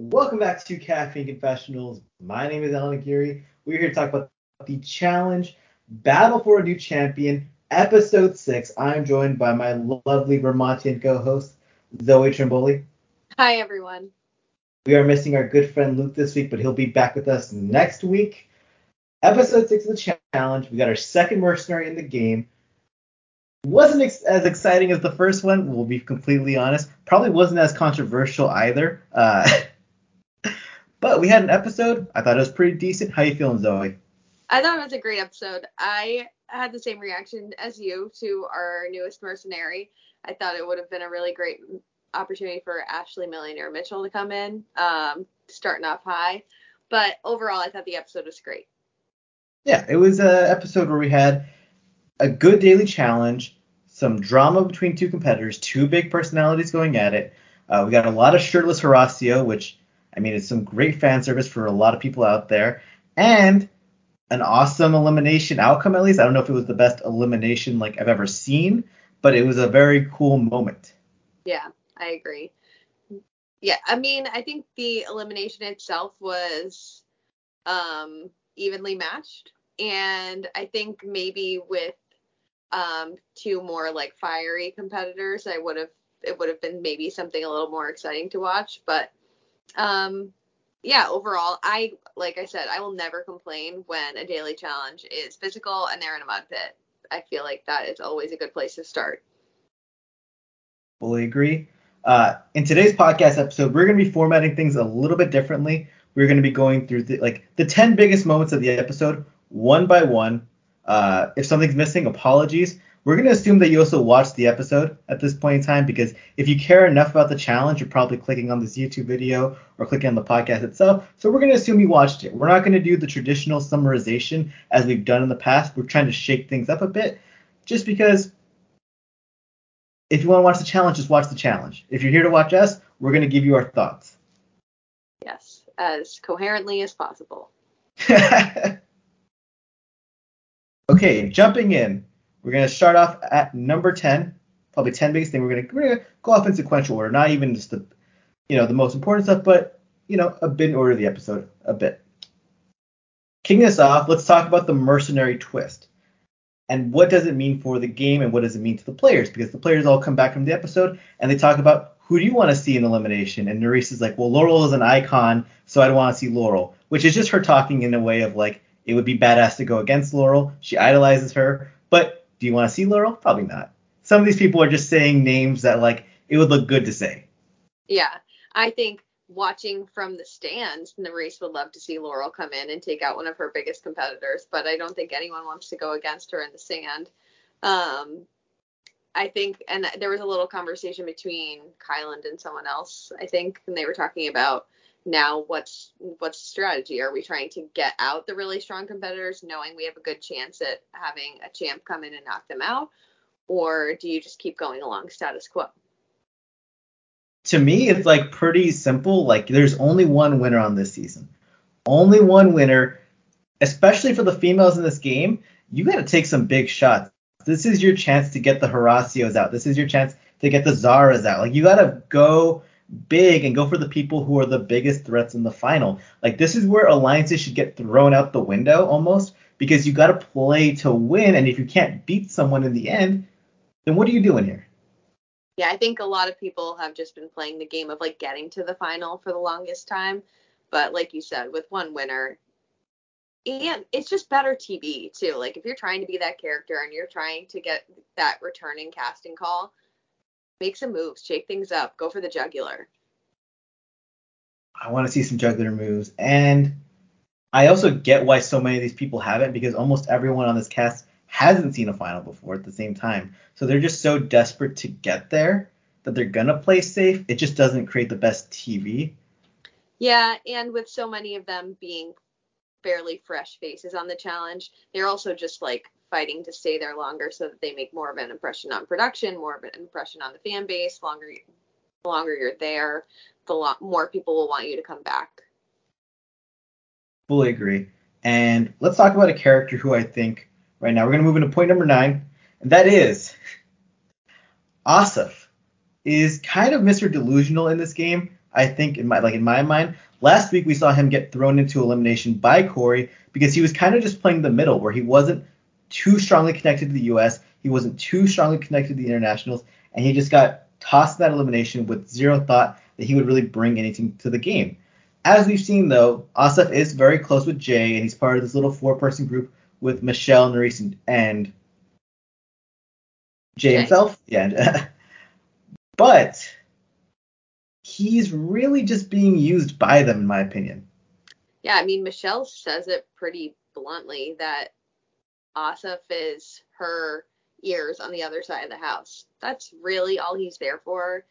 Welcome back to Caffeine Confessionals. My name is Allan Aguirre. We're here to talk about the challenge Battle for a New Champion, Episode 6. I'm joined by my lovely Vermontian co host, Zoe Trimboli. Hi, everyone. We are missing our good friend Luke this week, but he'll be back with us next week. Episode 6 of the challenge. We got our second mercenary in the game. Wasn't ex- as exciting as the first one, we'll be completely honest. Probably wasn't as controversial either. Uh, but we had an episode. I thought it was pretty decent. How you feeling, Zoe? I thought it was a great episode. I had the same reaction as you to our newest mercenary. I thought it would have been a really great opportunity for Ashley Millionaire Mitchell to come in, um, starting off high. But overall, I thought the episode was great. Yeah, it was an episode where we had a good daily challenge, some drama between two competitors, two big personalities going at it. Uh, we got a lot of shirtless Horacio, which I mean, it's some great fan service for a lot of people out there, and an awesome elimination outcome. At least I don't know if it was the best elimination like I've ever seen, but it was a very cool moment. Yeah, I agree. Yeah, I mean, I think the elimination itself was um, evenly matched, and I think maybe with um, two more like fiery competitors, I would have it would have been maybe something a little more exciting to watch. But um, yeah, overall, I like I said, I will never complain when a daily challenge is physical and they're in a mud pit. I feel like that is always a good place to start. Fully agree. Uh, in today's podcast episode, we're going to be formatting things a little bit differently. We're going to be going through the, like the 10 biggest moments of the episode one by one. Uh, if something's missing, apologies. We're going to assume that you also watched the episode at this point in time because if you care enough about the challenge, you're probably clicking on this YouTube video or clicking on the podcast itself. So we're going to assume you watched it. We're not going to do the traditional summarization as we've done in the past. We're trying to shake things up a bit just because if you want to watch the challenge, just watch the challenge. If you're here to watch us, we're going to give you our thoughts. Yes, as coherently as possible. okay, jumping in. We're going to start off at number 10, probably 10 biggest thing. We're going to we're going to go off in sequential order, not even just the you know the most important stuff, but you know a bit in order of the episode a bit. Kicking us off, let's talk about the mercenary twist. And what does it mean for the game and what does it mean to the players? Because the players all come back from the episode and they talk about who do you want to see in elimination? And Nurys is like, well, Laurel is an icon, so I don't want to see Laurel, which is just her talking in a way of like, it would be badass to go against Laurel. She idolizes her, but do you want to see Laurel? Probably not. Some of these people are just saying names that like it would look good to say. Yeah, I think watching from the stands, Nurys would love to see Laurel come in and take out one of her biggest competitors, but I don't think anyone wants to go against her in the sand. Um, I think, and there was a little conversation between Kyland and someone else, I think, and they were talking about now what's what's strategy? Are we trying to get out the really strong competitors, knowing we have a good chance at having a champ come in and knock them out, or do you just keep going along status quo? To me, it's like pretty simple. Like there's only one winner on this season, only one winner. Especially for the females in this game, you got to take some big shots. This is your chance to get the Horacios out. This is your chance to get the Zaras out. Like you got to go big and go for the people who are the biggest threats in the final. Like this is where alliances should get thrown out the window almost because you got to play to win and if you can't beat someone in the end, then what are you doing here? Yeah, I think a lot of people have just been playing the game of like getting to the final for the longest time, but like you said with one winner and it's just better TV too. Like if you're trying to be that character and you're trying to get that returning casting call, make some moves, shake things up, go for the jugular. I want to see some jugular moves, and I also get why so many of these people haven't because almost everyone on this cast hasn't seen a final before at the same time. So they're just so desperate to get there that they're gonna play safe. It just doesn't create the best TV. Yeah, and with so many of them being fairly fresh faces on the challenge, they're also just like fighting to stay there longer so that they make more of an impression on production, more of an impression on the fan base. Longer, the longer you're there, the lot more people will want you to come back. Fully agree. And let's talk about a character who I think right now we're gonna move into point number nine, and that is Asaf is kind of Mr. Delusional in this game. I think in my like in my mind, last week we saw him get thrown into elimination by Corey because he was kind of just playing the middle where he wasn't too strongly connected to the US, he wasn't too strongly connected to the internationals, and he just got tossed in that elimination with zero thought that he would really bring anything to the game. As we've seen though, Asaf is very close with Jay and he's part of this little four person group with Michelle, Nurys, and, and Jay, Jay himself. Yeah. but he's really just being used by them, in my opinion. Yeah, I mean, Michelle says it pretty bluntly that Asaf is her ears on the other side of the house. That's really all he's there for.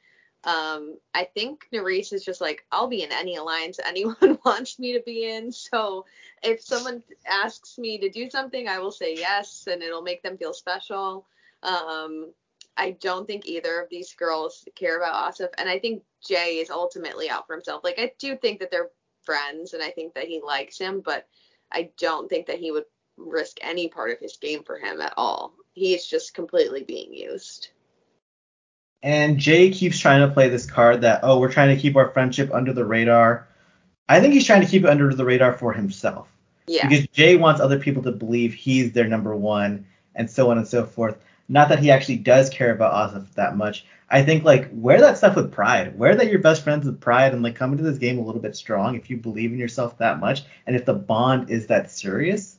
Um, I think Nurys is just like, I'll be in any alliance anyone wants me to be in. So if someone asks me to do something, I will say yes, and it'll make them feel special. Um, I don't think either of these girls care about Asaf, and I think Jay is ultimately out for himself. Like I do think that they're friends, and I think that he likes him, but I don't think that he would risk any part of his game for him at all. He's just completely being used. And Jay keeps trying to play this card that, oh, we're trying to keep our friendship under the radar. I think he's trying to keep it under the radar for himself. Yeah. Because Jay wants other people to believe he's their number one and so on and so forth. Not that he actually does care about Asaf that much. I think like wear that stuff with pride. Wear that you're best friends with pride and like come into this game a little bit strong if you believe in yourself that much and if the bond is that serious.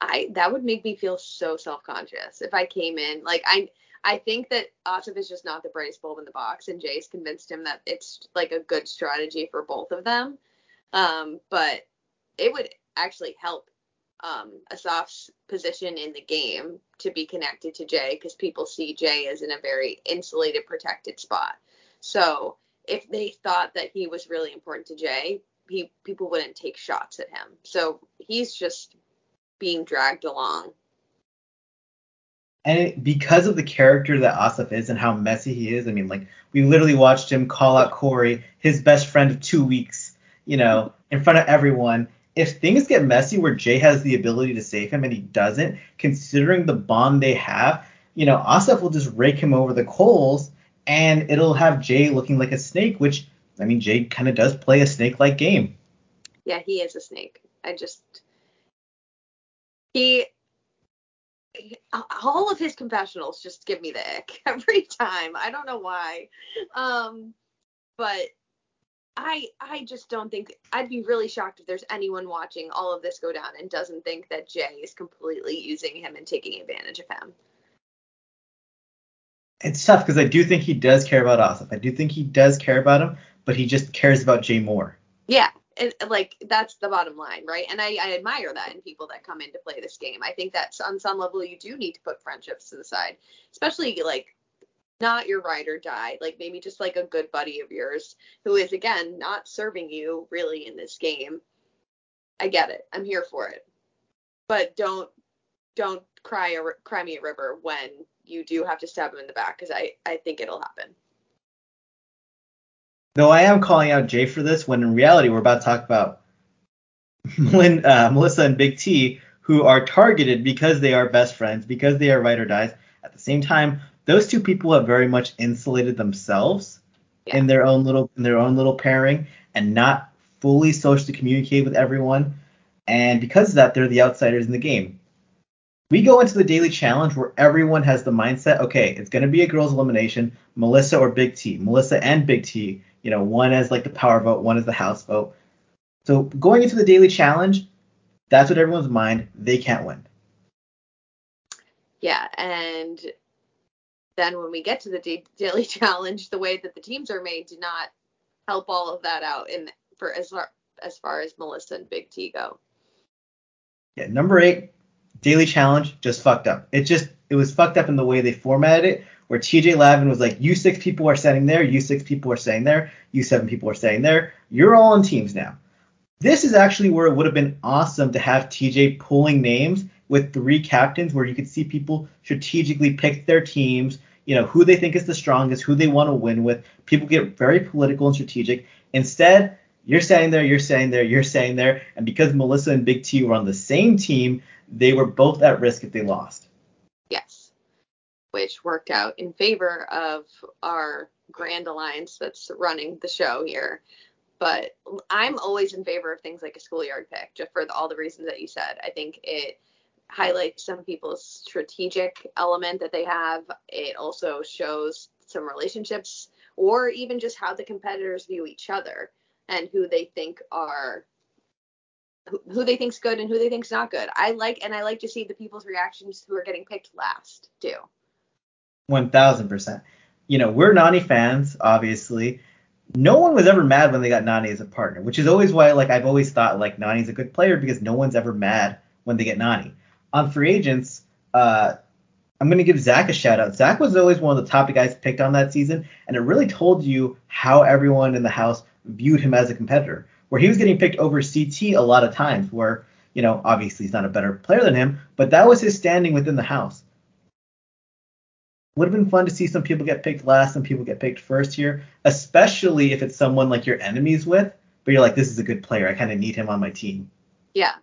I that would make me feel so self-conscious if I came in like I I think that Asaf is just not the brightest bulb in the box, and Jay's convinced him that it's like a good strategy for both of them. Um, but it would actually help um, Asaf's position in the game to be connected to Jay because people see Jay as in a very insulated, protected spot. So if they thought that he was really important to Jay, he people wouldn't take shots at him. So he's just being dragged along and it, because of the character that Asaf is and how messy he is, I mean, like we literally watched him call out Corey, his best friend of two weeks, you know, in front of everyone. If things get messy where Jay has the ability to save him and he doesn't, considering the bond they have, you know, Asaf will just rake him over the coals and it'll have Jay looking like a snake, which I mean, Jay kind of does play a snake-like game. Yeah, he is a snake. I just he all of his confessionals just give me the ick every time. I don't know why. Um, but I I just don't think I'd be really shocked if there's anyone watching all of this go down and doesn't think that Jay is completely using him and taking advantage of him. It's tough because I do think he does care about Asaf. I do think he does care about him, but he just cares about Jay more. Yeah, and like that's the bottom line, right? And I, I admire that in people that come in to play this game. I think that's on some level you do need to put friendships to the side, especially like not your ride or die, like maybe just like a good buddy of yours who is again not serving you really in this game. I get it. I'm here for it. But don't don't cry a, cry me a river when you do have to stab him in the back because I I think it'll happen. Though I am calling out Jay for this, when in reality we're about to talk about Melin, uh, Melissa and Big T, who are targeted because they are best friends, because they are ride or dies. At the same time, those two people have very much insulated themselves yeah. in their own little in their own little pairing and not fully socially communicate with everyone. And because of that, they're the outsiders in the game. We go into the daily challenge where everyone has the mindset, okay, it's going to be a girls' elimination, Melissa or Big T. Melissa and Big T you know, one as like the power vote, one as the House vote. So going into the daily challenge, that's what everyone's mind. They can't win. Yeah, and then when we get to the daily challenge, the way that the teams are made did not help all of that out in for as far as far as Melissa and Big T go. Yeah, number eight, daily challenge just fucked up. It just it was fucked up in the way they formatted it, where TJ Lavin was like, you six people are standing there, you six people are staying there, you seven people are staying there. You're all on teams now. This is actually where it would have been awesome to have TJ pulling names with three captains where you could see people strategically pick their teams, you know, who they think is the strongest, who they want to win with. People get very political and strategic. Instead, you're standing there, you're standing there, you're standing there, and because Melissa and Big T were on the same team, they were both at risk if they lost. Yes. Which worked out in favor of our Grand Alliance that's running the show here. But I'm always in favor of things like a schoolyard pick, just for the, all the reasons that you said. I think it highlights some people's strategic element that they have. It also shows some relationships or even just how the competitors view each other and who they think are who they think's good and who they think's not good. I like and I like to see the people's reactions who are getting picked last too. One thousand percent. You know, we're Nany fans, obviously. No one was ever mad when they got Nany as a partner, which is always why like I've always thought like Nany's a good player because no one's ever mad when they get Nany. On free agents, uh, I'm going to give Zach a shout out. Zach was always one of the top guys picked on that season, and it really told you how everyone in the house viewed him as a competitor. Where he was getting picked over CT a lot of times, where you know obviously he's not a better player than him, but that was his standing within the house. Would have been fun to see some people get picked last, some people get picked first here, especially if it's someone like you're enemies with, but you're like, this is a good player. I kind of need him on my team. Yeah,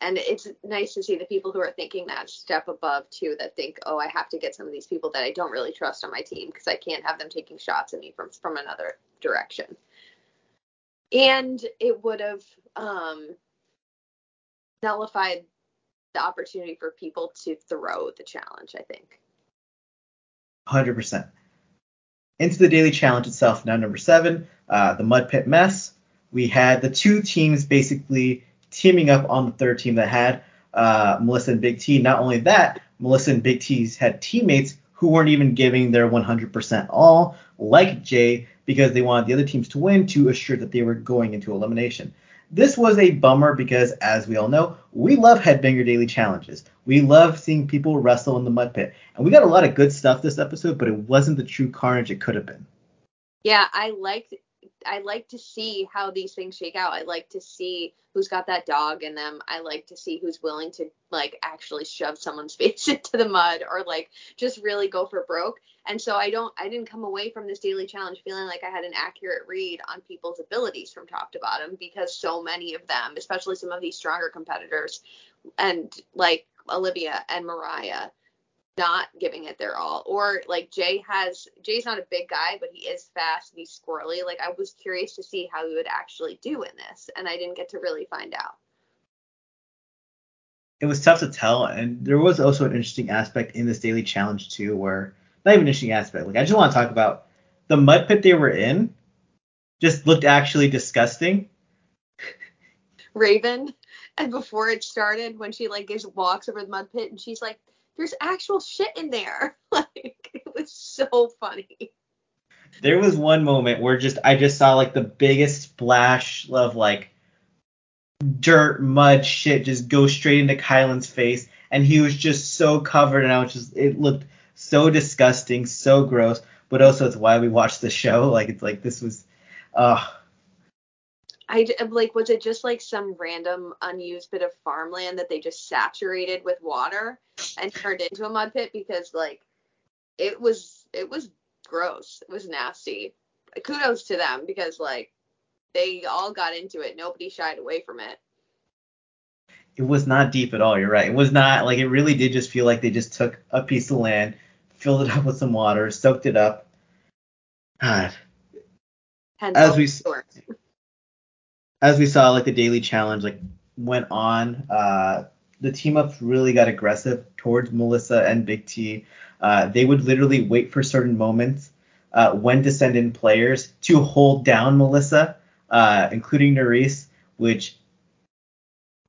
and it's nice to see the people who are thinking that step above too that think oh i have to get some of these people that i don't really trust on my team because i can't have them taking shots at me from from another direction and it would have um, nullified the opportunity for people to throw the challenge i think 100% into the daily challenge itself now number seven uh, the mud pit mess we had the two teams basically teaming up on the third team that had uh, Melissa and Big T. Not only that, Melissa and Big T's had teammates who weren't even giving their 100% all, like Jay, because they wanted the other teams to win to assure that they were going into elimination. This was a bummer because, as we all know, we love Headbanger Daily Challenges. We love seeing people wrestle in the mud pit. And we got a lot of good stuff this episode, but it wasn't the true carnage it could have been. Yeah, I liked I like to see how these things shake out. I like to see who's got that dog in them. I like to see who's willing to like actually shove someone's face into the mud or like just really go for broke. And so I don't I didn't come away from this daily challenge feeling like I had an accurate read on people's abilities from top to bottom because so many of them, especially some of these stronger competitors and like Olivia and Mariah not giving it their all. Or like Jay has Jay's not a big guy, but he is fast and he's squirrely. Like I was curious to see how he would actually do in this, and I didn't get to really find out. It was tough to tell, and there was also an interesting aspect in this daily challenge too, where not even an interesting aspect. Like I just want to talk about the mud pit they were in. Just looked actually disgusting. Raven, and before it started, when she like just walks over the mud pit, and she's like, there's actual shit in there. Like it was so funny. There was one moment where just I just saw like the biggest splash of like dirt, mud, shit just go straight into Kyland's face, and he was just so covered, and I was just it looked so disgusting, so gross. But also it's why we watched the show. Like it's like this was, uh I um, like was it just like some random unused bit of farmland that they just saturated with water and turned into a mud pit because like it was it was gross. It was nasty. Kudos to them because like they all got into it. Nobody shied away from it. It was not deep at all. You're right. It was not like it really did just feel like they just took a piece of land, filled it up with some water, soaked it up. God. As we as we saw, like the daily challenge like went on. Uh, the team ups really got aggressive towards Melissa and Big T. Uh, they would literally wait for certain moments uh, when to send in players to hold down Melissa, uh, including Nurys, which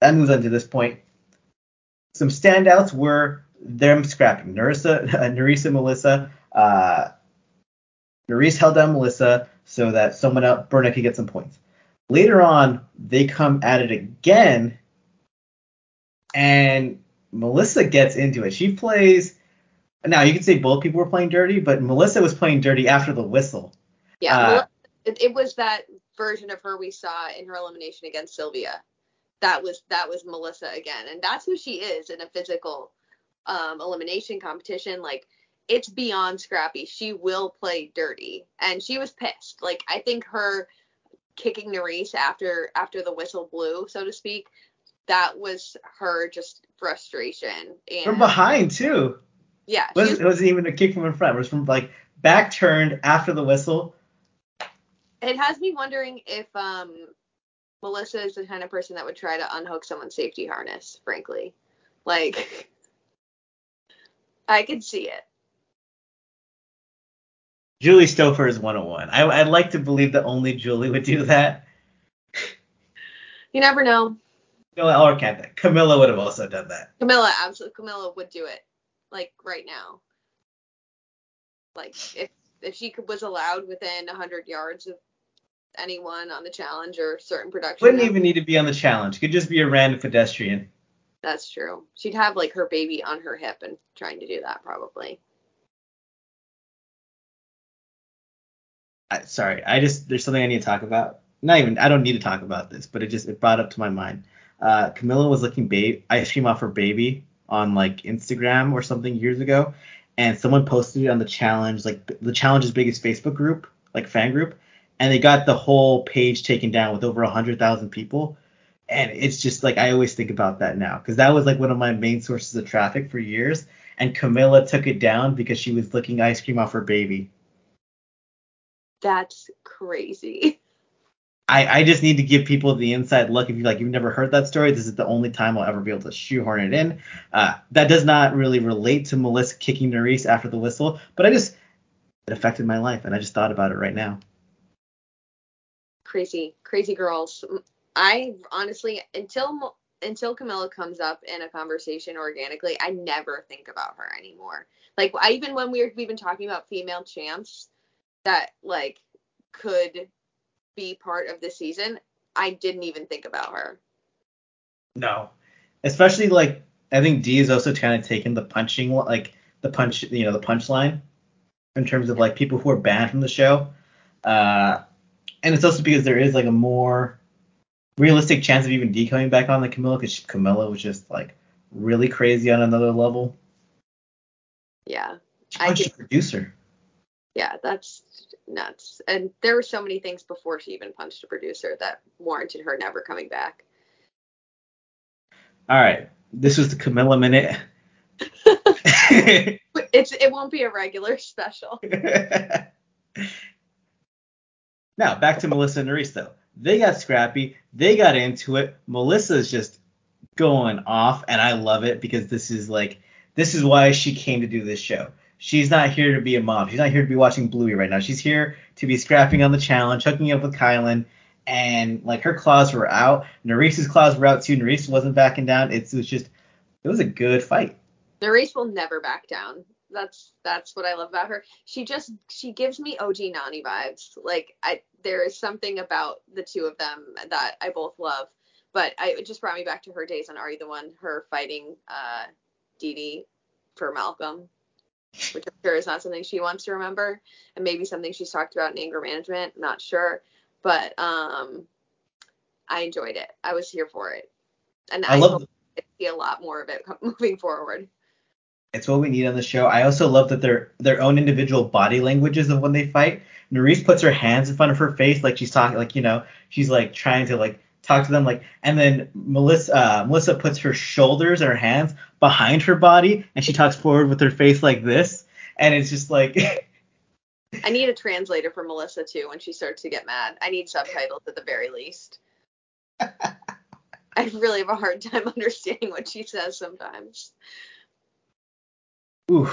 that moves on to this point. Some standouts were them scrapping Nerissa, Nurys and Melissa. Uh, Nurys held down Melissa so that someone else, Berna, could get some points. Later on, they come at it again, and Melissa gets into it. She plays. Now you can say both people were playing dirty, but Melissa was playing dirty after the whistle. Yeah, uh, it, it was that version of her we saw in her elimination against Sylvia. That was that was Melissa again, and that's who she is in a physical um, elimination competition. Like it's beyond scrappy. She will play dirty, and she was pissed. Like I think her kicking Nurys after after the whistle blew, so to speak, that was her just frustration. And From behind too. Yeah. It wasn't, it wasn't even a kick from in front. It was from like back turned after the whistle. It has me wondering if um Melissa is the kind of person that would try to unhook someone's safety harness, frankly. Like I could see it. Julie Stoffer is 101. I, I'd like to believe that only Julie would do that. You never know. No, or. Camila would have also done that. Camila, absolutely. Camila would do it, like right now. Like if if she could, was allowed within 100 yards of anyone on the challenge or certain production. Wouldn't even need to be on the challenge. Could just be a random pedestrian. That's true. She'd have like her baby on her hip and trying to do that probably. I, sorry, I just there's something I need to talk about. Not even I don't need to talk about this, but it just it brought up to my mind. Uh, Camila was looking babe ice cream off her baby on like Instagram or something years ago, and someone posted it on the challenge, like the challenge's biggest Facebook group, like fan group, and they got the whole page taken down with over hundred thousand people. And it's just like I always think about that now because that was like one of my main sources of traffic for years. And Camila took it down because she was licking ice cream off her baby. That's crazy. I, I just need to give people the inside look. If you like, you've never heard that story, this is the only time I'll ever be able to shoehorn it in. Uh, that does not really relate to Melissa kicking Nurys after the whistle, but I just it affected my life, and I just thought about it right now. Crazy, crazy girls. I honestly, until until Camila comes up in a conversation organically, I never think about her anymore. Like I, even when we were we've been talking about female champs that like could be part of the season, I didn't even think about her. No, especially like I think D is also kind of taken the punching like the punch you know the punchline in terms of like people who are banned from the show. Uh, and it's also because there is like a more realistic chance of even D coming back on than Camila because Camila was just like really crazy on another level. Yeah. She punched a producer. Yeah, that's nuts. And there were so many things before she even punched a producer that warranted her never coming back. All right, this was the Camila minute. it's it won't be a regular special. now back to Melissa and Nurys though. They got scrappy. They got into it. Melissa's just going off, and I love it because this is like this is why she came to do this show. She's not here to be a mom. She's not here to be watching Bluey right now. She's here to be scrapping on the challenge, hooking up with Kyland, and like her claws were out. Nurys's claws were out too. Nurys wasn't backing down. It's, it was just it was a good fight. Nurys will never back down. That's that's what I love about her. She just she gives me OG Nany vibes. Like I there is something about the two of them that I both love. But I it just brought me back to her days on Are You the One? Her fighting uh Dee Dee for Malcolm which I'm sure is not something she wants to remember, and maybe something she's talked about in anger management. Not sure, but um, I enjoyed it. I was here for it, and I, I love hope I see a lot more of it moving forward. It's what we need on the show. I also love that their their own individual body languages of when they fight. Nurys puts her hands in front of her face like she's talking, like you know, she's like trying to like talk to them like and then Melissa uh, Melissa puts her shoulders and her hands behind her body and she talks forward with her face like this and it's just like I need a translator for Melissa too when she starts to get mad. I need subtitles at the very least. I really have a hard time understanding what she says sometimes. Ooh.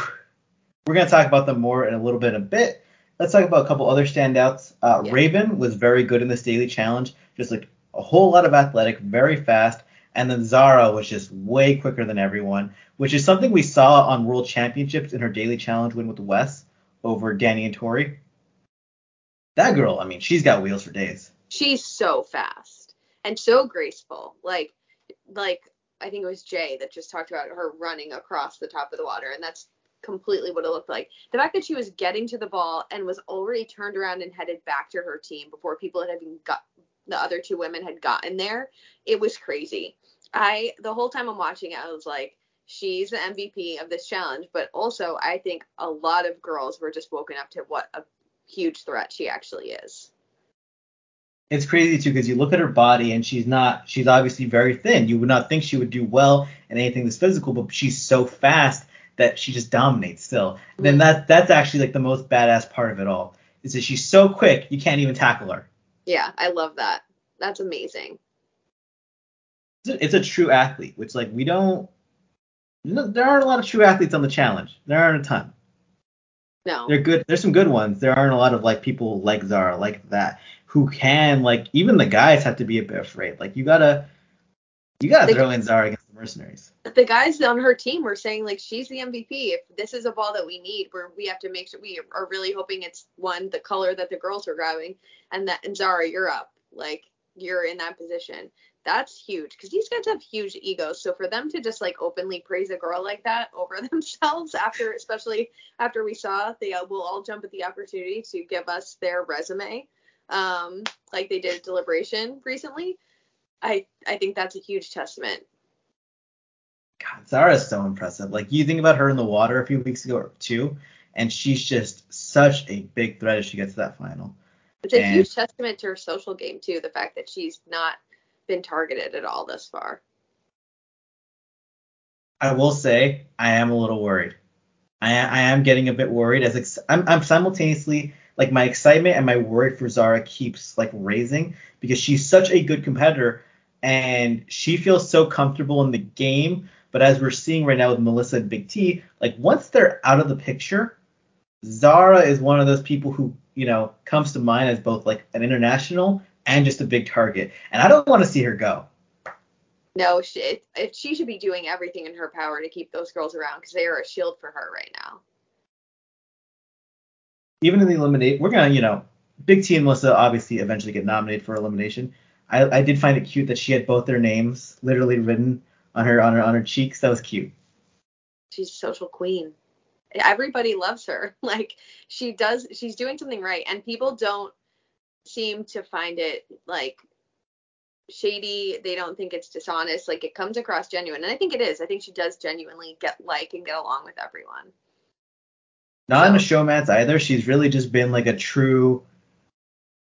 We're gonna talk about them more in a little bit in a bit. Let's talk about a couple other standouts. Uh, yeah. Raven was very good in this daily challenge, just like a whole lot of athletic, very fast, and then Zara was just way quicker than everyone, which is something we saw on World Championships in her daily challenge win with Wes over Danny and Tori. That girl, I mean, she's got wheels for days. She's so fast and so graceful. Like, like I think it was Jay that just talked about her running across the top of the water, and that's completely what it looked like. The fact that she was getting to the ball and was already turned around and headed back to her team before people had even got the other two women had gotten there, it was crazy. I the whole time I'm watching it, I was like, she's the MVP of this challenge, but also I think a lot of girls were just woken up to what a huge threat she actually is. It's crazy too because you look at her body and she's not she's obviously very thin. You would not think she would do well in anything that's physical, but she's so fast that she just dominates still. And then that that's actually like the most badass part of it all is that she's so quick you can't even tackle her. Yeah, I love that. That's amazing. It's a, it's a true athlete, which like we don't. No, There aren't a lot of true athletes on the challenge. There aren't a ton. No. They're good. There's some good ones. There aren't a lot of like people like Zara like that who can like even the guys have to be a bit afraid. Like you gotta you gotta The- throw in Zara mercenaries. the guys on her team were saying like she's the MVP. If this is a ball that we need, where we have to make sure we are really hoping it's one the color that the girls are grabbing, and that and Zara, you're up, like you're in that position. That's huge because these guys have huge egos. So for them to just like openly praise a girl like that over themselves after, especially after we saw they will all jump at the opportunity to give us their resume, um, like they did at deliberation recently. I I think that's a huge testament God, Zara's so impressive. Like you think about her in the water a few weeks ago too, and she's just such a big threat as she gets to that final. It's a And- huge testament to her social game too, the fact that she's not been targeted at all thus far. I will say I am a little worried. I, I am getting a bit worried as ex- I'm, I'm simultaneously like my excitement and my worry for Zara keeps like raising because she's such a good competitor and she feels so comfortable in the game. But as we're seeing right now with Melissa and Big T, like once they're out of the picture, Zara is one of those people who you know comes to mind as both like an international and just a big target, and I don't want to see her go. No, she, it, it, she should be doing everything in her power to keep those girls around because they are a shield for her right now. even in the eliminate, we're gonna, you know, Big T and Melissa obviously eventually get nominated for elimination. I, I did find it cute that she had both their names literally written on her on her on her cheeks. That was cute. She's a social queen. Everybody loves her. Like she does, she's doing something right, and people don't seem to find it like shady. They don't think it's dishonest. Like it comes across genuine, and I think it is. I think she does genuinely get like and get along with everyone. Not in a So- showmance either. She's really just been like a true,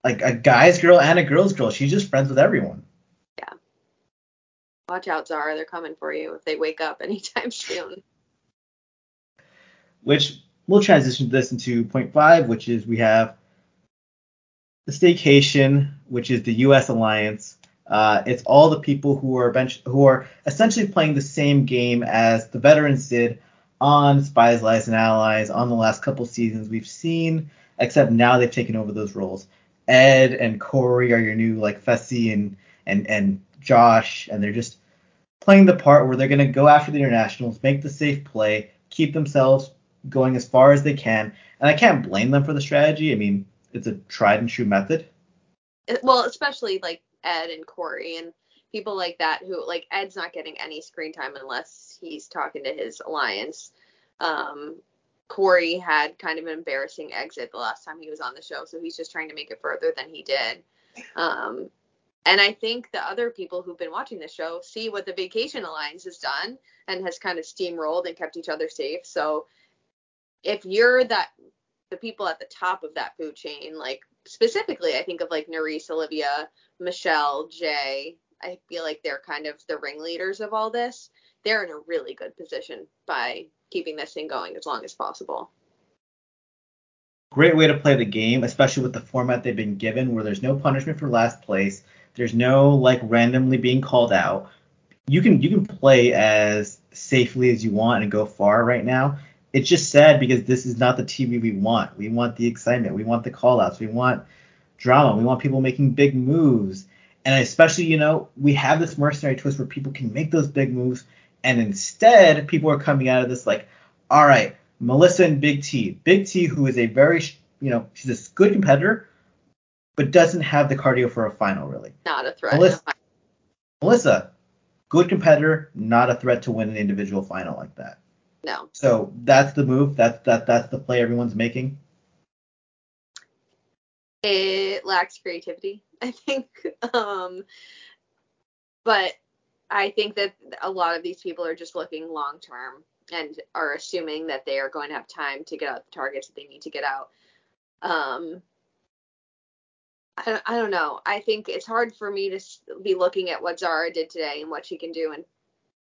like a guy's girl and a girl's girl. She's just friends with everyone. Watch out, Zara. They're coming for you if they wake up anytime soon. Which we'll transition this into point five, which is we have the staycation, which is the U.S. alliance. Uh, it's all the people who are bench who are essentially playing the same game as the veterans did on Spies, Lies, and Allies on the last couple seasons we've seen, except now they've taken over those roles. Ed and Corey are your new like Fessy and and and Josh, and they're just playing the part where they're gonna go after the internationals, make the safe play, keep themselves going as far as they can. And I can't blame them for the strategy. I mean, it's a tried and true method. Well, especially like Ed and Corey and people like that who like Ed's not getting any screen time unless he's talking to his alliance. Um, Corey had kind of an embarrassing exit the last time he was on the show, so he's just trying to make it further than he did. Um, and I think the other people who've been watching the show see what the Vacation Alliance has done and has kind of steamrolled and kept each other safe. So if you're that the people at the top of that food chain, like specifically, I think of like Nurys, Olivia, Michelle, Jay. I feel like they're kind of the ringleaders of all this. They're in a really good position by keeping this thing going as long as possible. Great way to play the game, especially with the format they've been given, where there's no punishment for last place. There's no like randomly being called out. You can you can play as safely as you want and go far right now. It's just sad because this is not the TV we want. We want the excitement. We want the call outs. We want drama. We want people making big moves. And especially, you know, we have this mercenary twist where people can make those big moves. And instead, people are coming out of this like, all right, Melissa and Big T. Big T, who is a very, you know, she's a good competitor, but doesn't have the cardio for a final, really. Not a threat. Melissa, Melissa, good competitor, not a threat to win an individual final like that. No. So that's the move. That's that that's the play everyone's making. It lacks creativity, I think. Um, but I think that a lot of these people are just looking long term and are assuming that they are going to have time to get out the targets that they need to get out. Um, I don't, I don't know. I think it's hard for me to be looking at what Zara did today and what she can do and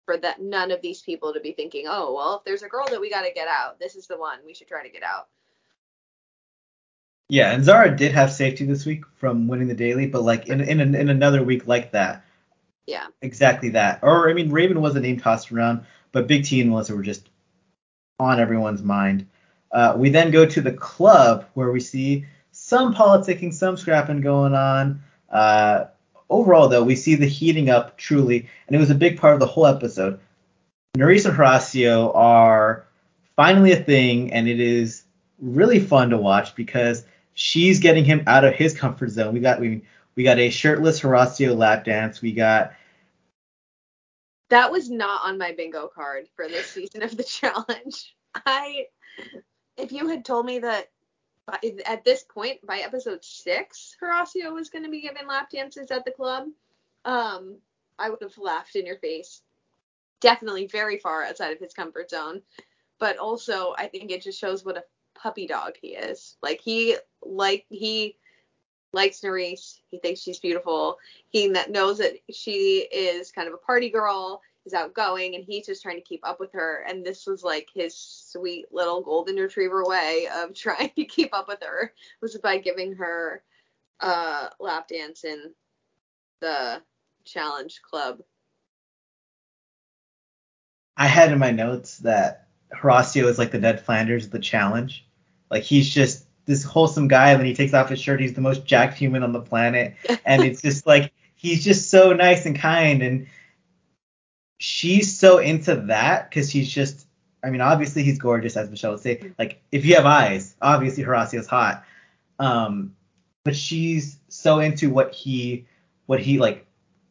for that none of these people to be thinking, oh well, if there's a girl that we got to get out, this is the one we should try to get out. Yeah, and Zara did have safety this week from winning the daily, but like in in in another week like that. Yeah. Exactly that. Or I mean, Raven was a name tossed around, but Big T and Melissa were just on everyone's mind. Uh, we then go to the club where we see some politicking, some scrapping going on. Uh, overall, though, we see the heating up truly, and it was a big part of the whole episode. Nurys and Horacio are finally a thing, and it is really fun to watch because she's getting him out of his comfort zone. We got we we got a shirtless Horacio lap dance. We got that was not on my bingo card for this season of the challenge. I if you had told me that at this point by episode six Horacio was going to be giving lap dances at the club, um, I would have laughed in your face. Definitely very far outside of his comfort zone, but also I think it just shows what a puppy dog he is. Like he like he likes Nurys. He thinks she's beautiful. He knows that she is kind of a party girl, is outgoing, and he's just trying to keep up with her. And this was like his sweet little golden retriever way of trying to keep up with her was by giving her a lap dance in the challenge club. I had in my notes that Horacio is like the Ned Flanders of the challenge. Like he's just this wholesome guy, and then he takes off his shirt. He's the most jacked human on the planet, and it's just like he's just so nice and kind, and she's so into that because he's just. I mean, obviously he's gorgeous, as Michelle would say. Like if you have eyes, obviously Horacio's hot. Um, but she's so into what he, what he like.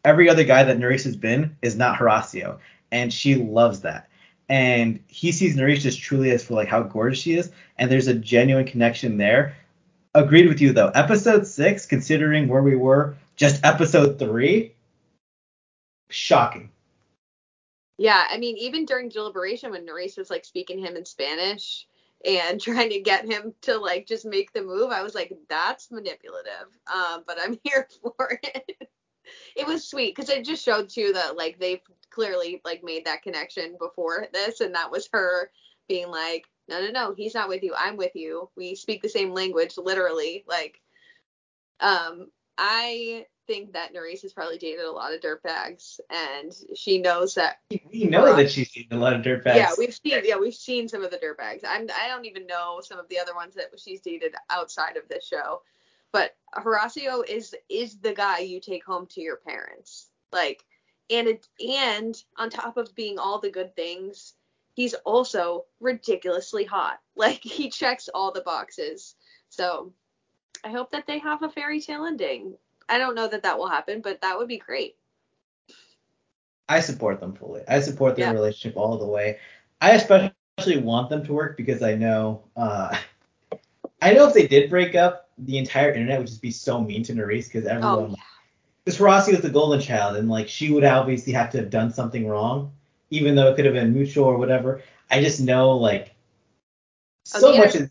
Every other guy that Nurys has been is not Horacio, and she loves that and he sees Nurys just truly as for like how gorgeous she is, and there's a genuine connection there. Agreed with you though. Episode six, considering where we were just episode three, shocking. Yeah, I mean, even during deliberation when Nurys was like speaking him in Spanish and trying to get him to like just make the move, I was like, that's manipulative. Um, but I'm here for it. it was sweet because it just showed too that like they've clearly like made that connection before this, and that was her being like, no, no, no, he's not with you. I'm with you. We speak the same language, literally. Like, um, I think that Nurys has probably dated a lot of dirtbags, and she knows that. We know that she's dated a lot of dirtbags. Yeah, we've seen. Yeah, we've seen some of the dirtbags. I'm. I don't even know some of the other ones that she's dated outside of this show, but Horacio is is the guy you take home to your parents. Like and it, and on top of being all the good things, he's also ridiculously hot. Like he checks all the boxes. So I hope that they have a fairy tale ending. I don't know that that will happen, but that would be great. I support them fully. I support their yeah. relationship all the way. I especially want them to work because I know uh, I know if they did break up, the entire internet would just be so mean to Nurys because everyone oh, yeah because Horacio is the golden child, and like she would obviously have to have done something wrong, even though it could have been mutual or whatever. I just know like oh, so much is.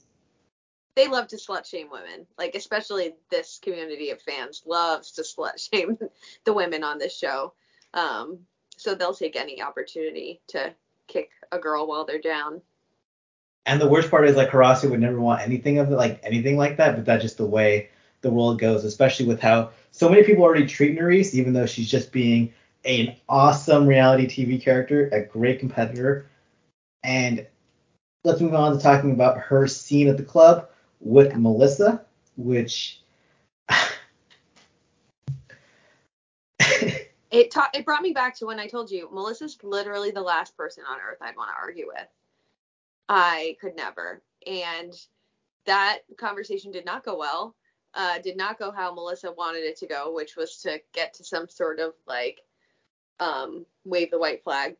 They love to slut shame women, like especially this community of fans loves to slut shame the women on this show. Um, so they'll take any opportunity to kick a girl while they're down. And the worst part is like Horacio would never want anything of it, like anything like that, but that's just the way the world goes, especially with how so many people already treat Nurys, even though she's just being an awesome reality TV character, a great competitor. And let's move on to talking about her scene at the club with Melissa, which it ta- it brought me back to when I told you Melissa's literally the last person on earth I'd want to argue with. I could never. And that conversation did not go well uh, did not go how Melissa wanted it to go, which was to get to some sort of like um, wave the white flag.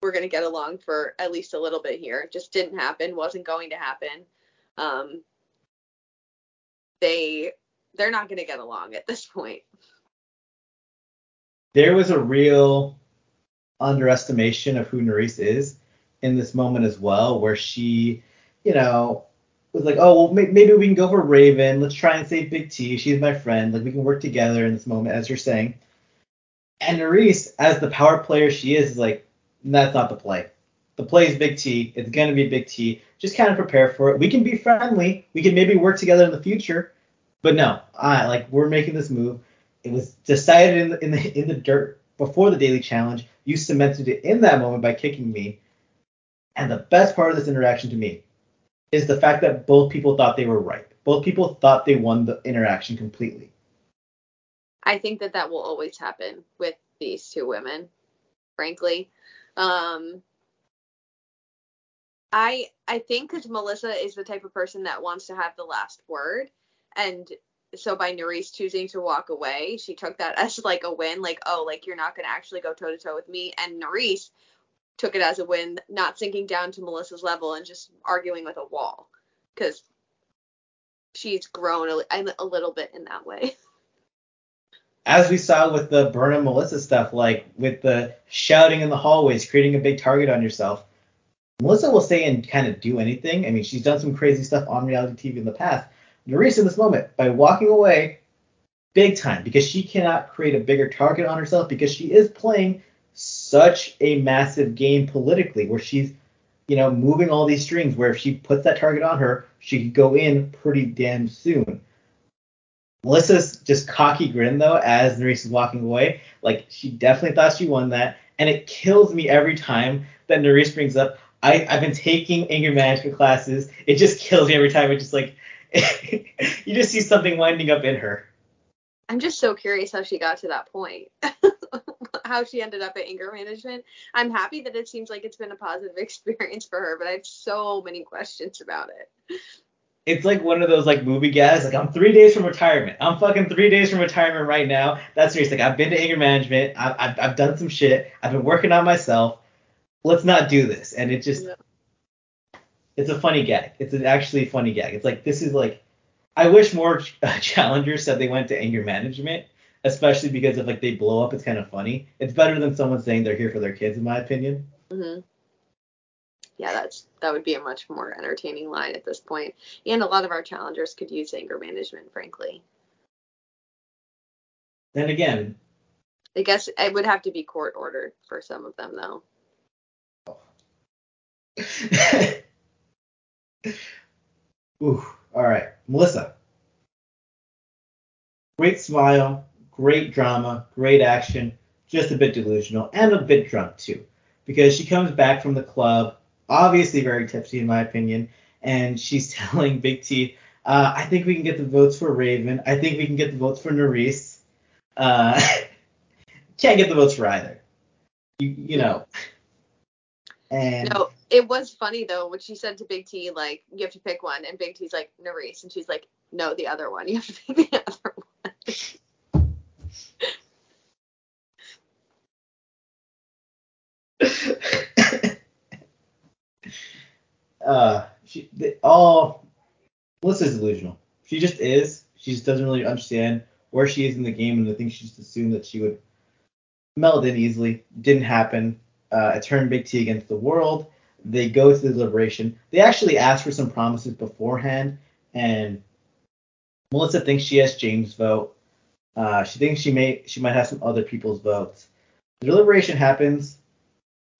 We're gonna get along for at least a little bit here. just didn't happen. wasn't going to happen. Um, they they're not gonna get along at this point. There was a real underestimation of who Nurys is in this moment as well, where she, you know, was like, oh well, maybe we can go for Raven. Let's try and save Big T. She's my friend. Like we can work together in this moment, as you're saying. And Nurys, as the power player she is, is like, that's not the play. The play is Big T. It's going to be Big T. Just kind of prepare for it. We can be friendly. We can maybe work together in the future. But no, I like we're making this move. It was decided in the in the in the dirt before the daily challenge. You cemented it in that moment by kicking me. And the best part of this interaction to me is the fact that both people thought they were right. Both people thought they won the interaction completely. I think that that will always happen with these two women, frankly. Um, I I think because Melissa is the type of person that wants to have the last word, and so by Nurys choosing to walk away, she took that as like a win, like oh, like you're not gonna actually go toe to toe with me, and Nurys took it as a win, not sinking down to Melissa's level and just arguing with a wall, because she's grown a, a little bit in that way. As we saw with the Berna Melissa stuff, like with the shouting in the hallways, creating a big target on yourself, Melissa will say and kind of do anything. I mean, she's done some crazy stuff on reality TV in the past. Nurys in this moment, by walking away, big time, because she cannot create a bigger target on herself because she is playing such a massive game politically where she's, you know, moving all these strings where if she puts that target on her, she could go in pretty damn soon. Melissa's just cocky grin though as Nurys is walking away. Like she definitely thought she won that. And it kills me every time that Nurys brings up, I, I've been taking anger management classes. It just kills me every time. It's just like you just see something winding up in her. I'm just so curious how she got to that point. how she ended up at anger management. I'm happy that it seems like it's been a positive experience for her, but I have so many questions about it. It's like one of those like movie guys, like I'm three days from retirement. I'm fucking three days from retirement right now. That's serious. Like I've been to anger management. I've, I've, I've done some shit. I've been working on myself let's not do this. And it just, yeah. it's a funny gag. It's an actually funny gag. It's like, this is like, I wish more challengers said they went to anger management, especially because if like they blow up, it's kind of funny. It's better than someone saying they're here for their kids, in my opinion. Mm-hmm. Yeah, that's that would be a much more entertaining line at this point. And a lot of our challengers could use anger management, frankly. Then again, I guess it would have to be court ordered for some of them, though. Ooh, all right, Melissa. Great smile, great drama, great action, just a bit delusional and a bit drunk too, because she comes back from the club, obviously very tipsy in my opinion, and she's telling Big T, uh, I think we can get the votes for Raven. I think we can get the votes for Nurys. Uh, can't get the votes for either. You, you know. And no, it was funny though when she said to Big T like you have to pick one, and Big T's like Nurys, and she's like no, the other one. You have to pick the other one. uh, she they, all Melissa's delusional. She just is. She just doesn't really understand where she is in the game, and I think she just assumed that she would meld in easily. Didn't happen. Uh, it turned Big T against the world they go to the deliberation. They actually ask for some promises beforehand, and Melissa thinks she has James' vote. Uh, she thinks she may she might have some other people's votes. The deliberation happens.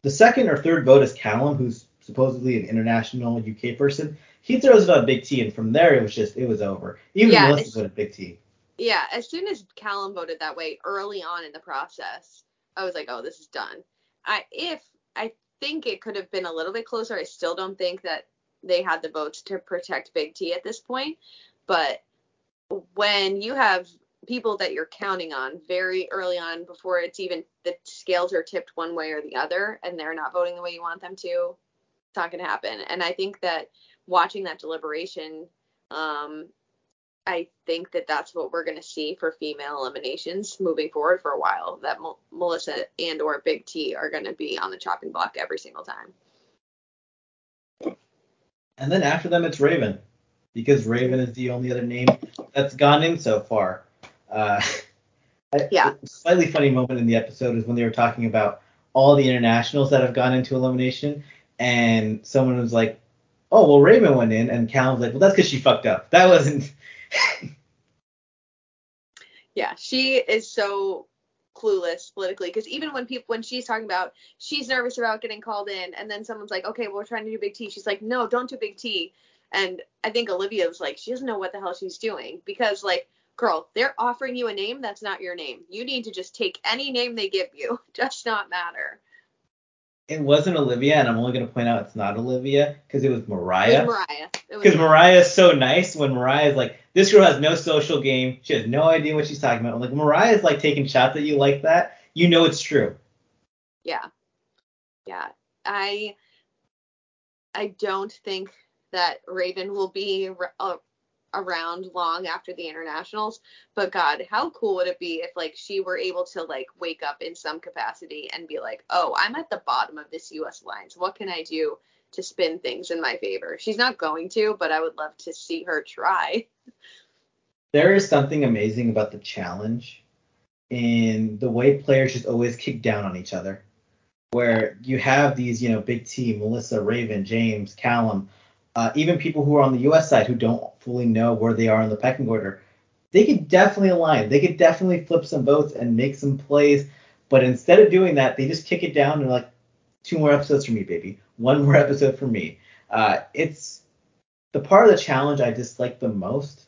The second or third vote is Callum, who's supposedly an international UK person. He throws it on Big T, and from there it was just it was over. Even yeah, Melissa voted Big T. Yeah, as soon as Callum voted that way early on in the process, I was like, oh, this is done. I if I think it could have been a little bit closer. I still don't think that they had the votes to protect Big T at this point. But when you have people that you're counting on very early on before it's even the scales are tipped one way or the other and they're not voting the way you want them to, it's not going to happen. And I think that watching that deliberation um, I think that that's what we're going to see for female eliminations moving forward for a while. That M- Melissa and or Big T are going to be on the chopping block every single time. And then after them, it's Raven, because Raven is the only other name that's gone in so far. Uh, yeah. A slightly funny moment in the episode is when they were talking about all the internationals that have gone into elimination, and someone was like, "Oh, well, Raven went in," and Callum's like, "Well, that's because she fucked up. That wasn't." Yeah, she is so clueless politically because even when people when she's talking about she's nervous about getting called in and then someone's like okay well we're trying to do big t. She's like no don't do big t. And i think olivia was like she doesn't know what the hell she's doing because like girl they're offering you a name that's not your name. You need to just take any name they give you. It does not matter it wasn't Olivia, and I'm only going to point out it's not Olivia because it was Mariah. It was Mariah. Because Mariah is so nice when Mariah is like, this girl has no social game. She has no idea what she's talking about. Like Mariah is like taking shots at you like that. You know it's true. Yeah. Yeah. I I don't think that Raven will be uh, around long after the internationals. But God, how cool would it be if like she were able to like wake up in some capacity and be like, oh, I'm at the bottom of this U.S. lines. What can I do to spin things in my favor? She's not going to, but I would love to see her try. There is something amazing about the challenge in the way players just always kick down on each other. Where you have these, you know, big team, Melissa, Raven, James, Callum, uh, even people who are on the U.S. side who don't fully know where they are in the pecking order, they could definitely align. They could definitely flip some votes and make some plays. But instead of doing that, they just kick it down and like, two more episodes for me, baby. One more episode for me. Uh, it's the part of the challenge I dislike the most.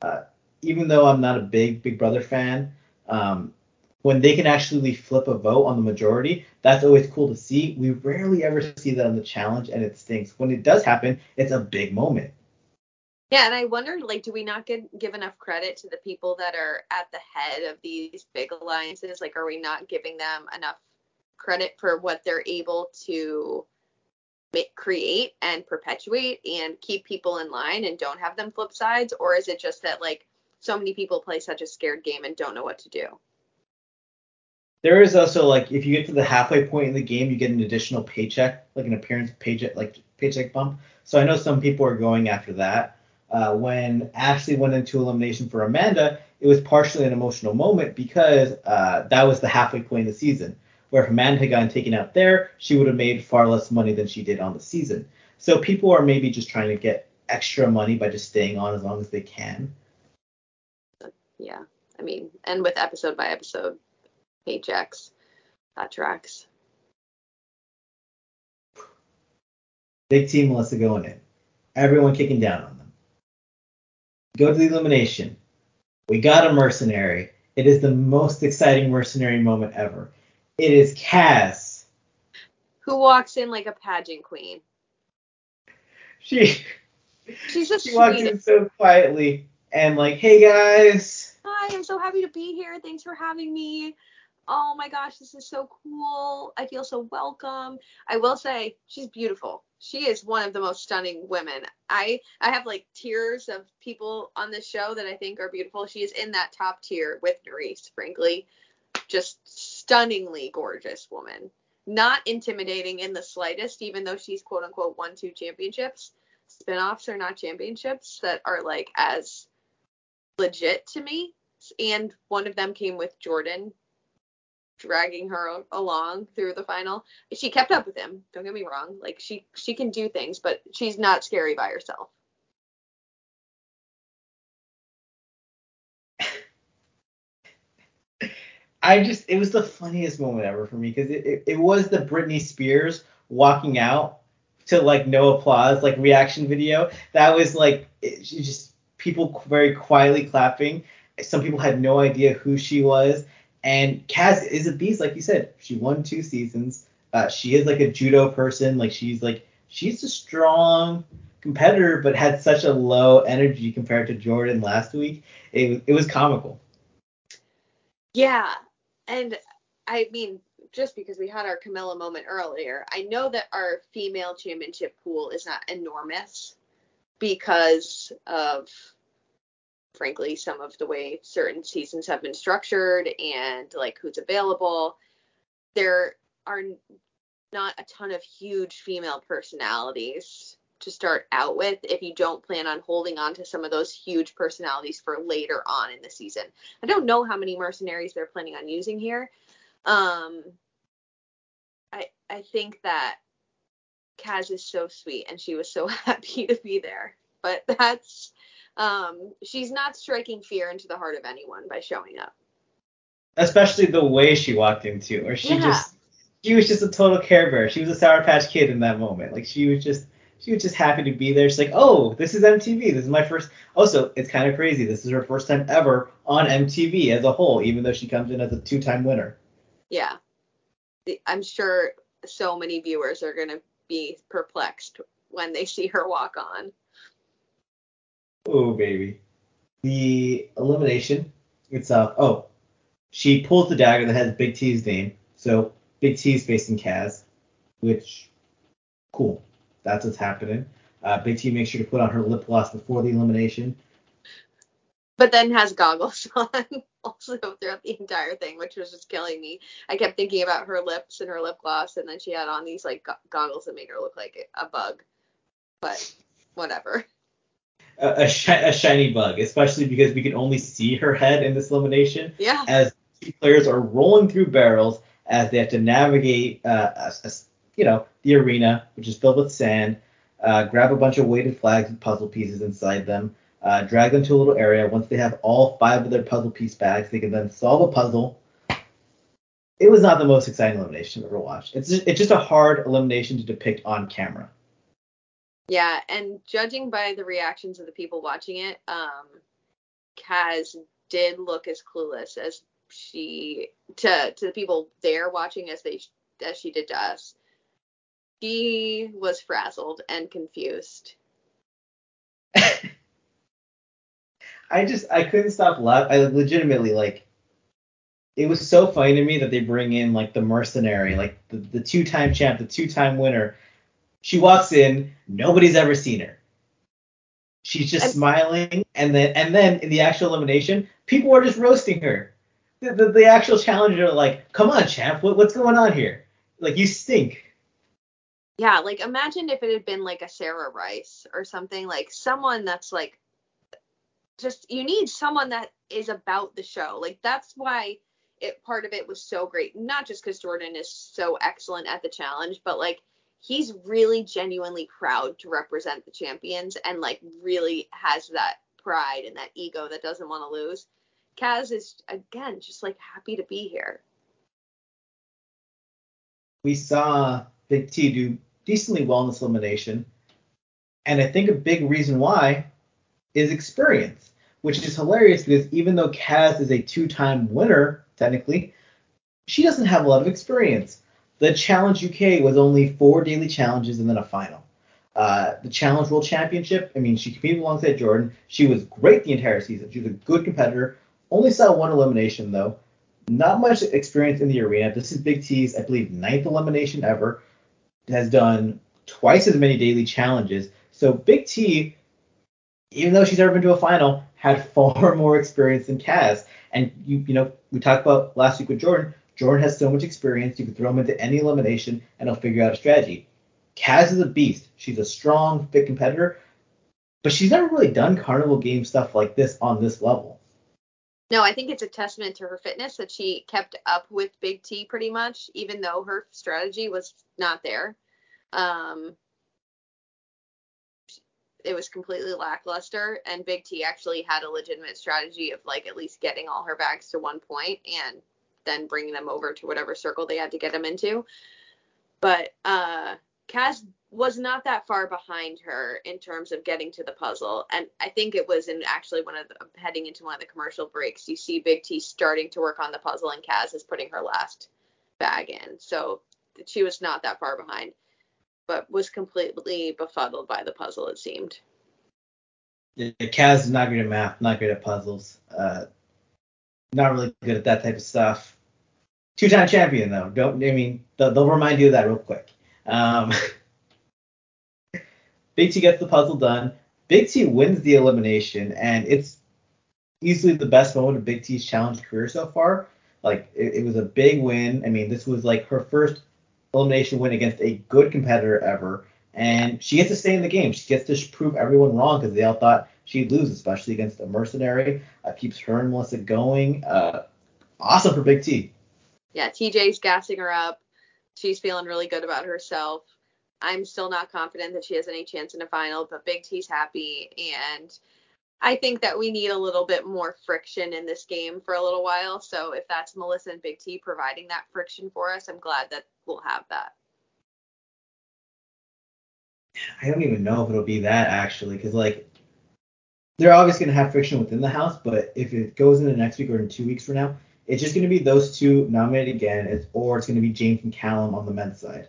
Uh, even though I'm not a big Big Brother fan, um, when they can actually flip a vote on the majority, that's always cool to see. We rarely ever see that on the challenge, and it stinks. When it does happen, it's a big moment. Yeah, and I wonder, like, do we not get, give enough credit to the people that are at the head of these big alliances? Like, are we not giving them enough credit for what they're able to make, create and perpetuate and keep people in line and don't have them flip sides? Or is it just that, like, so many people play such a scared game and don't know what to do? There is also like if you get to the halfway point in the game, you get an additional paycheck, like an appearance paycheck, like paycheck bump. So I know some people are going after that. Uh, when Ashley went into elimination for Amanda, it was partially an emotional moment because uh, that was the halfway point in the season. Where if Amanda had gotten taken out there, she would have made far less money than she did on the season. So people are maybe just trying to get extra money by just staying on as long as they can. Yeah, I mean, and with episode by episode paychecks. That tracks. Big team Melissa going in. Everyone kicking down on them. Go to the elimination. We got a mercenary. It is the most exciting mercenary moment ever. It is Kaz. Who walks in like a pageant queen. She She's just she walks in so quietly and like, hey guys. Hi, I'm so happy to be here. Thanks for having me oh my gosh, this is so cool. I feel so welcome. I will say she's beautiful. She is one of the most stunning women. I I have like tiers of people on this show that I think are beautiful. She is in that top tier with Nurys, frankly. Just stunningly gorgeous woman. Not intimidating in the slightest, even though she's quote unquote won two championships. Spinoffs are not championships that are like as legit to me. And one of them came with Jordan dragging her along through the final. She kept up with him. Don't get me wrong. Like she she can do things, but she's not scary by herself. I just it was the funniest moment ever for me because it, it, it was the Britney Spears walking out to like no applause like reaction video. That was like it, just people very quietly clapping. Some people had no idea who she was and Kaz is a beast, like you said. She won two seasons. Uh, she is like a judo person. Like she's like she's a strong competitor, but had such a low energy compared to Jordan last week. It it was comical. Yeah, and I mean, just because we had our Camila moment earlier, I know that our female championship pool is not enormous because of frankly some of the way certain seasons have been structured and like who's available there are not a ton of huge female personalities to start out with if you don't plan on holding on to some of those huge personalities for later on in the season. I don't know how many mercenaries they're planning on using here. Um I I think that Kaz is so sweet and she was so happy to be there. But that's um, she's not striking fear into the heart of anyone by showing up. especially the way she walked into, or she Yeah. just she was just a total care bear. She was a Sour Patch Kid in that moment. Like she was just she was just happy to be there. She's like, oh, this is MTV. This is my first. Also, it's kind of crazy. This is her first time ever on MTV as a whole, even though she comes in as a two-time winner. Yeah. I'm sure so many viewers are going to be perplexed when they see her walk on. Oh baby. The elimination itself. Oh, she pulls the dagger that has Big T's name. So Big T's facing Kaz, which cool. That's what's happening. Uh, Big T makes sure to put on her lip gloss before the elimination. But then has goggles on also throughout the entire thing, which was just killing me. I kept thinking about her lips and her lip gloss, and then she had on these like go- goggles that made her look like a bug. But whatever. A, a, shi- a shiny bug, especially because we can only see her head in this elimination Yeah. as two players are rolling through barrels as they have to navigate, uh, a- a- you know, the arena, which is filled with sand, uh, grab a bunch of weighted flags with puzzle pieces inside them, uh, drag them to a little area. Once they have all five of their puzzle piece bags, they can then solve a puzzle. It was not the most exciting elimination I've ever watched. It's just, it's just a hard elimination to depict on camera. Yeah, and judging by the reactions of the people watching it, um, Kaz did look as clueless as she to to the people there watching as they as she did to us. She was frazzled and confused. I just I couldn't stop laughing. I legitimately like. It was so funny to me that they bring in like the mercenary, like the, the two time champ, the two time winner. She walks in, nobody's ever seen her. She's just And- smiling, and then and then in the actual elimination, people are just roasting her. The, the, the actual challengers are like, "Come on, champ, what, what's going on here? Like you stink." Yeah, like imagine if it had been like a Sarah Rice or something like someone that's like just you need someone that is about the show. Like that's why it part of it was so great. Not just because Jordan is so excellent at the challenge, but like he's really genuinely proud to represent the champions and like really has that pride and that ego that doesn't want to lose. Kaz is again just like happy to be here. we saw Big T do decently well in this elimination. And I think a big reason why is experience, which is hilarious because even though Kaz is a two time winner, technically, she doesn't have a lot of experience. The Challenge UK was only four daily challenges and then a final. Uh, the Challenge World Championship, I mean, she competed alongside Jordan. She was great the entire season. She was a good competitor. Only saw one elimination, though. Not much experience in the arena. This is Big T's, I believe, ninth elimination ever. Has done twice as many daily challenges. So Big T, even though she's never been to a final, had far more experience than Kaz. And you, you know, we talked about last week with Jordan. Jordan has so much experience. You can throw him into any elimination, and he'll figure out a strategy. Kaz is a beast. She's a strong, fit competitor, but she's never really done carnival game stuff like this on this level. No, I think it's a testament to her fitness that she kept up with Big T pretty much, even though her strategy was not there. Um, it was completely lackluster, and Big T actually had a legitimate strategy of like at least getting all her bags to one point and then bringing them over to whatever circle they had to get them into. But uh, Kaz was not that far behind her in terms of getting to the puzzle. And I think it was in actually one of the heading into one of the commercial breaks, you see Big T starting to work on the puzzle and Kaz is putting her last bag in. So she was not that far behind, but was completely befuddled by the puzzle, it seemed. Yeah, Kaz is not good at math, not good at puzzles, uh, not really good at that type of stuff. Two-time champion though. Don't I mean they'll, they'll remind you of that real quick. Um, Big T gets the puzzle done. Big T wins the elimination, and it's easily the best moment of Big T's challenge career so far. Like it, it was a big win. I mean, this was like her first elimination win against a good competitor ever, and she gets to stay in the game. She gets to prove everyone wrong because they all thought she'd lose, especially against a mercenary. Uh, keeps her and Melissa going. Uh, awesome for Big T. Yeah, TJ's gassing her up. She's feeling really good about herself. I'm still not confident that she has any chance in a final, but Big T's happy and I think that we need a little bit more friction in this game for a little while. So if that's Melissa and Big T providing that friction for us, I'm glad that we'll have that. I don't even know if it'll be that actually, because like they're obviously gonna have friction within the house, but if it goes into next week or in two weeks from now, it's just gonna be those two nominated again, it's, or it's gonna be James and Callum on the men's side,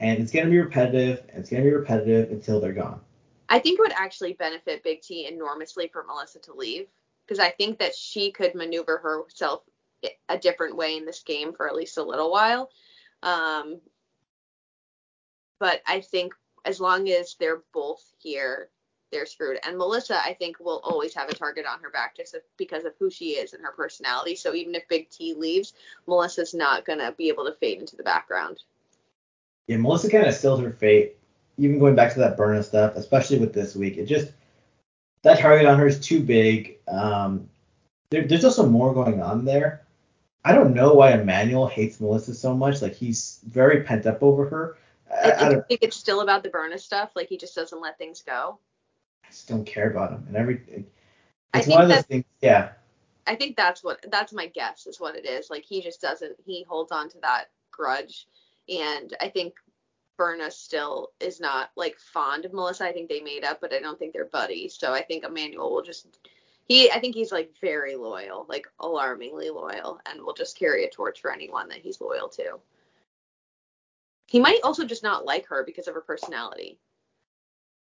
and it's gonna be repetitive, and it's gonna be repetitive until they're gone. I think it would actually benefit Big T enormously for Melissa to leave because I think that she could maneuver herself a different way in this game for at least a little while. Um, but I think as long as they're both here, they're screwed. And Melissa, I think, will always have a target on her back just because of who she is and her personality. So even if Big T leaves, Melissa's not gonna be able to fade into the background. Yeah, Melissa kind of sealed her fate even going back to that Berna stuff, especially with this week, it just that target on her is too big. Um, there, there's also more going on there. I don't know why Emmanuel hates Melissa so much. Like he's very pent up over her. I, I, I think it's still about the Berna stuff. Like he just doesn't let things go. Just don't care about him. And every it's one of those things. Yeah. I think that's what that's my guess is what it is. Like he just doesn't he holds on to that grudge. And I think Berna still is not like fond of Melissa. I think they made up, but I don't think they're buddies. So I think Emmanuel will just he I think he's like very loyal, like alarmingly loyal, and will just carry a torch for anyone that he's loyal to. He might also just not like her because of her personality.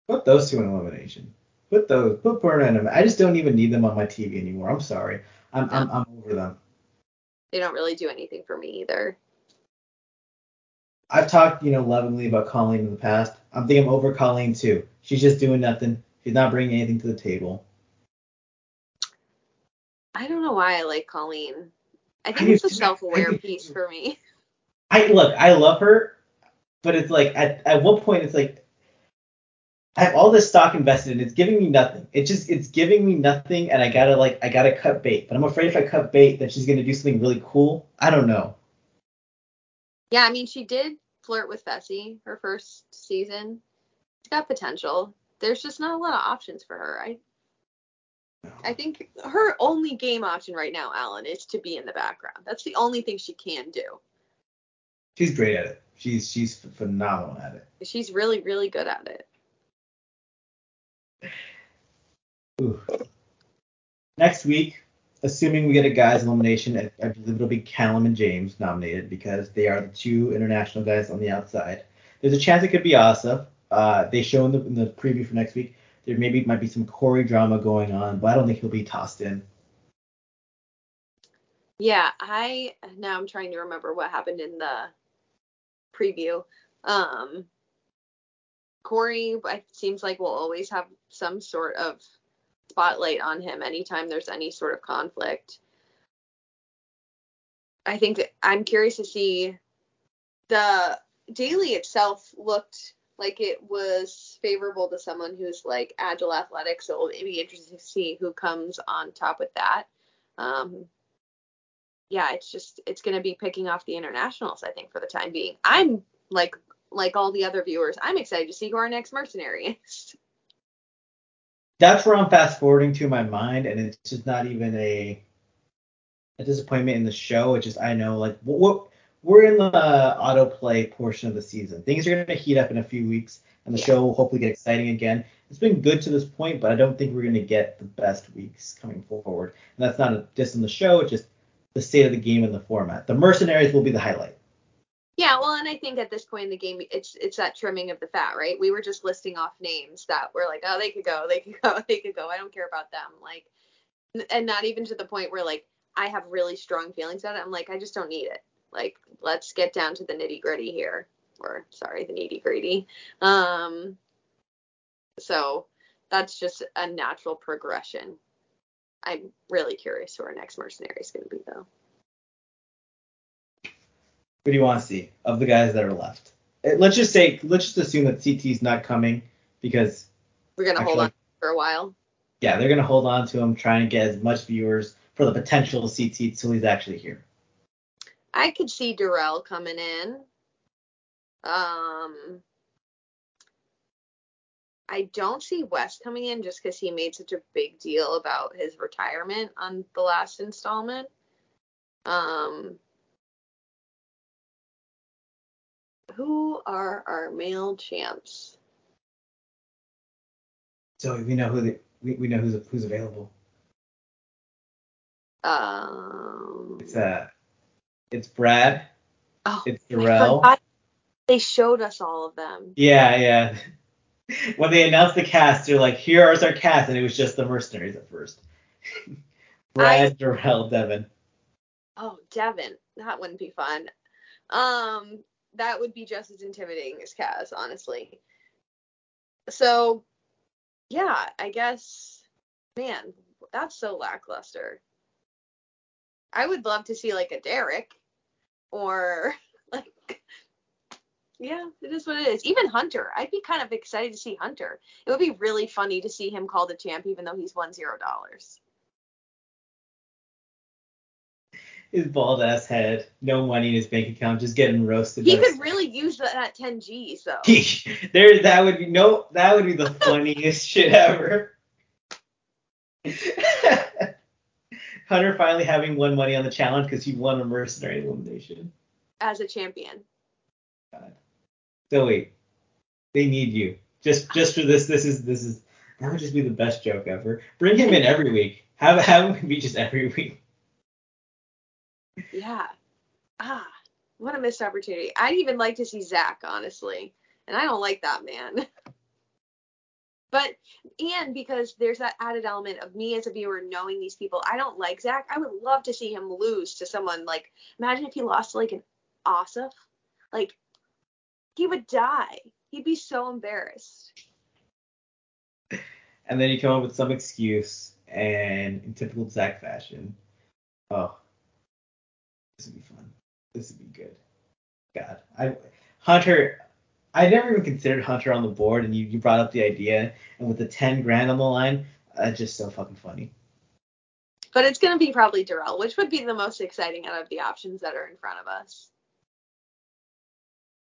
Put those two in elimination. Put those. Put Berna and. I just don't even need them on my TV anymore. I'm sorry. I'm no. I'm, I'm over them. They don't really do anything for me either. I've talked, you know, lovingly about Colleen in the past. I'm thinking I'm over Colleen too. She's just doing nothing. She's not bringing anything to the table. I don't know why I like Colleen. I think I it's a self-aware piece for me. I look, I love her, but it's like at at what point it's like I have all this stock invested and it's giving me nothing. It just it's giving me nothing and I gotta like I gotta cut bait. But I'm afraid if I cut bait that she's gonna do something really cool. I don't know. Yeah, I mean, she did flirt with Fessy her first season. She's got potential. There's just not a lot of options for her. I I think her only game option right now, Allan, is to be in the background. That's the only thing she can do. She's great at it. She's she's phenomenal at it. She's really really good at it. Next week, assuming we get a guys elimination, I, believe it'll be Callum and James nominated because they are the two international guys on the outside. There's a chance it could be Asaf. Uh, they show in the, in the preview for next week there maybe might be some Corey drama going on, but I don't think he'll be tossed in. Yeah, I now I'm trying to remember what happened in the preview. Um, Corey, it seems like we'll always have some sort of spotlight on him anytime there's any sort of conflict. I think I'm curious to see the daily itself looked like it was favorable to someone who's like agile athletic, so it'll be interesting to see who comes on top with that. Um, yeah, it's just it's gonna be picking off the internationals, I think, for the time being. I'm like like all the other viewers, I'm excited to see who our next mercenary is. that's where I'm fast forwarding to my mind, and it's just not even a a disappointment in the show. It's just I know like what, what we're in the autoplay portion of the season. Things are gonna heat up in a few weeks, and the yeah. show will hopefully get exciting again. It's been good to this point, but I don't think we're gonna get the best weeks coming forward. And that's not a diss on the show. It's just the state of the game and the format. The mercenaries will be the highlight. Yeah, well, and I think at this point in the game, it's it's that trimming of the fat, right? We were just listing off names that were like, oh, they could go, they could go, they could go. I don't care about them, like, and not even to the point where like I have really strong feelings about it. I'm like, I just don't need it. Like, let's get down to the nitty gritty here, or sorry, the nitty gritty. Um, so that's just a natural progression. I'm really curious who our next mercenary is going to be, though. Who do you want to see of the guys that are left? Eh, let's just say, let's just assume that CT's not coming because we're gonna actually, hold on for a while. Yeah, they're gonna hold on to him, trying to get as much viewers for the potential of CT until he's actually here. I could see Darrell coming in. Um, I don't see Wes coming in just because he made such a big deal about his retirement on the last installment. Um, who are our male champs? So we know who the we, we know who's who's available. Um, It's uh it's Brad. oh, It's Darrell. They showed us all of them. Yeah, yeah. When they announced the cast, they're like, "Here is our cast," and it was just the mercenaries at first. Brad, Darrell, Devin. Oh, Devin, that wouldn't be fun. Um, that would be just as intimidating as Kaz, honestly. So, yeah, I guess, man, that's so lackluster. I would love to see like a Derek, or like, yeah, it is what it is. Even Hunter, I'd be kind of excited to see Hunter. It would be really funny to see him called a champ, even though he's won zero dollars. His bald ass head, no money in his bank account, just getting roasted. He could really use that, that 10 G. So there, that would be no, that would be the funniest shit ever. Hunter finally having won money on the challenge because he won a mercenary elimination. as a champion. God. So wait, they need you just just for this. This is this is that would just be the best joke ever. Bring him in every week. Have have him be just every week. Yeah. Ah, what a missed opportunity. I'd even like to see Zach, honestly. And I don't like that man. but and because there's that added element of me as a viewer knowing these people, I don't like Zach. I would love to see him lose to someone like imagine if he lost to like an Asaf. Like he would die. He'd be so embarrassed. And then you come up with some excuse, and in typical Zach fashion, oh, this would be fun. This would be good. God, I Hunter. I never even considered Hunter on the board, and you, you brought up the idea, and with the ten grand on the line, uh, just so fucking funny. But it's gonna be probably Darrell, which would be the most exciting out of the options that are in front of us.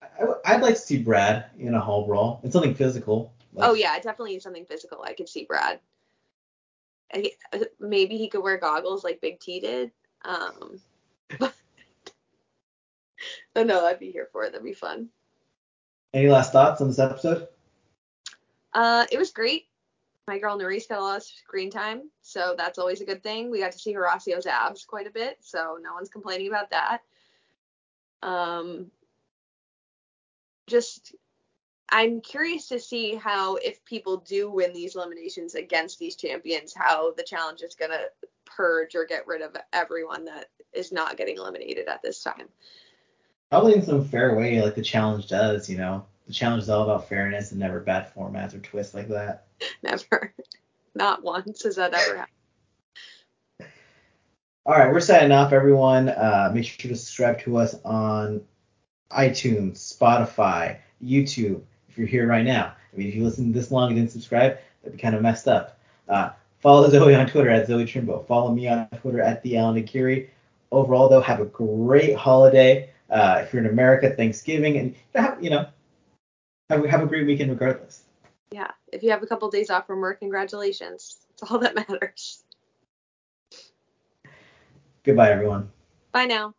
I, I'd like to see Brad in a hall brawl. It's something physical. Like, Oh yeah, definitely something physical. I could see Brad. I, maybe he could wear goggles like Big T did. Um, but, but no, I'd be here for it. That'd be fun. Any last thoughts on this episode? Uh, it was great. My girl Nurys got a lot of screen time, so that's always a good thing. We got to see Horacio's abs quite a bit, so no one's complaining about that. Um, just I'm curious to see how if people do win these eliminations against these champions, how the challenge is gonna purge or get rid of everyone that is not getting eliminated at this time. Probably in some fair way, like the challenge does. You know, the challenge is all about fairness and never bad formats or twists like that. Never, not once has that ever happened. All right, we're signing off, everyone. Uh, make sure to subscribe to us on iTunes, Spotify, YouTube. If you're here right now, I mean, if you listen this long and didn't subscribe, that'd be kind of messed up. Uh, follow Zoe on Twitter at Zoe Trimbo. Follow me on Twitter at the Allan Akiri. Overall, though, have a great holiday. Uh, if you're in America, Thanksgiving, and have, you know, have, have a great weekend regardless. Yeah, if you have a couple days off from work, congratulations. It's all that matters. Goodbye, everyone. Bye now.